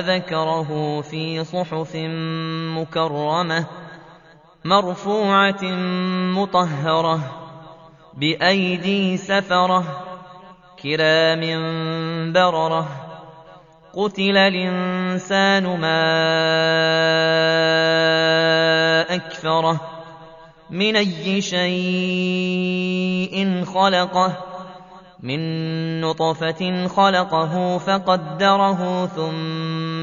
ذكره في صحف مكرمة مرفوعة مطهرة بأيدي سفرة كرام بررة قتل الإنسان ما أكفره من أي شيء خلقه من نطفة خلقه فقدره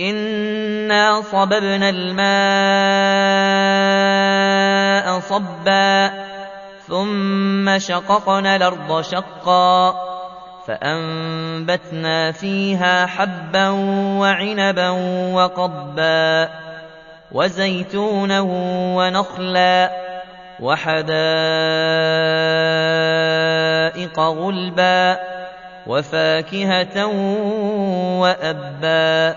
إنا صببنا الماء صبا ثم شققنا الأرض شقا فأنبتنا فيها حبا وعنبا وقبا وزيتونا ونخلا وحدائق غلبا وفاكهة وأبا